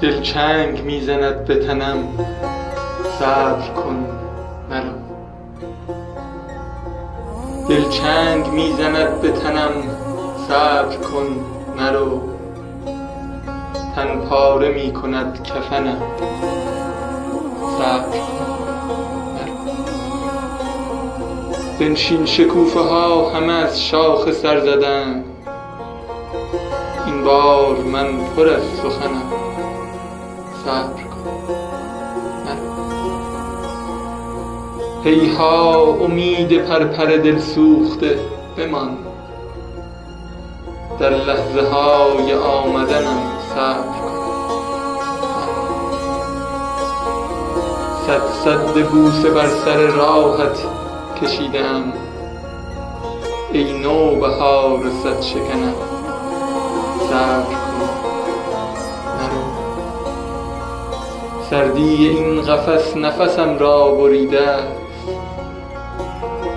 دلچنگ می زند به تنم. صبر کن مرو تن پاره می کند کفنم. صبر کن بنشین شکوفه ها همه از شاخ سر زدند این بار من پر از سخنم. صبر کن هیها امید پرپر دل سوخته بمان. در لحظه های آمدنم صبر کن. صد سد بوسه بر سر راهت کشیده ام ای نوبهار صد شکنم. صبر سردی این قفس نفسم را بریده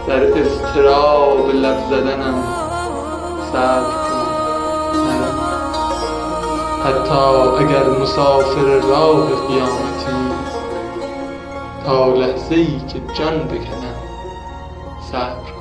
در اضطراب لب زدنم صبر کن. حتی اگر مسافر راه قیامتی تا لحظه ای که جان بکنم صبر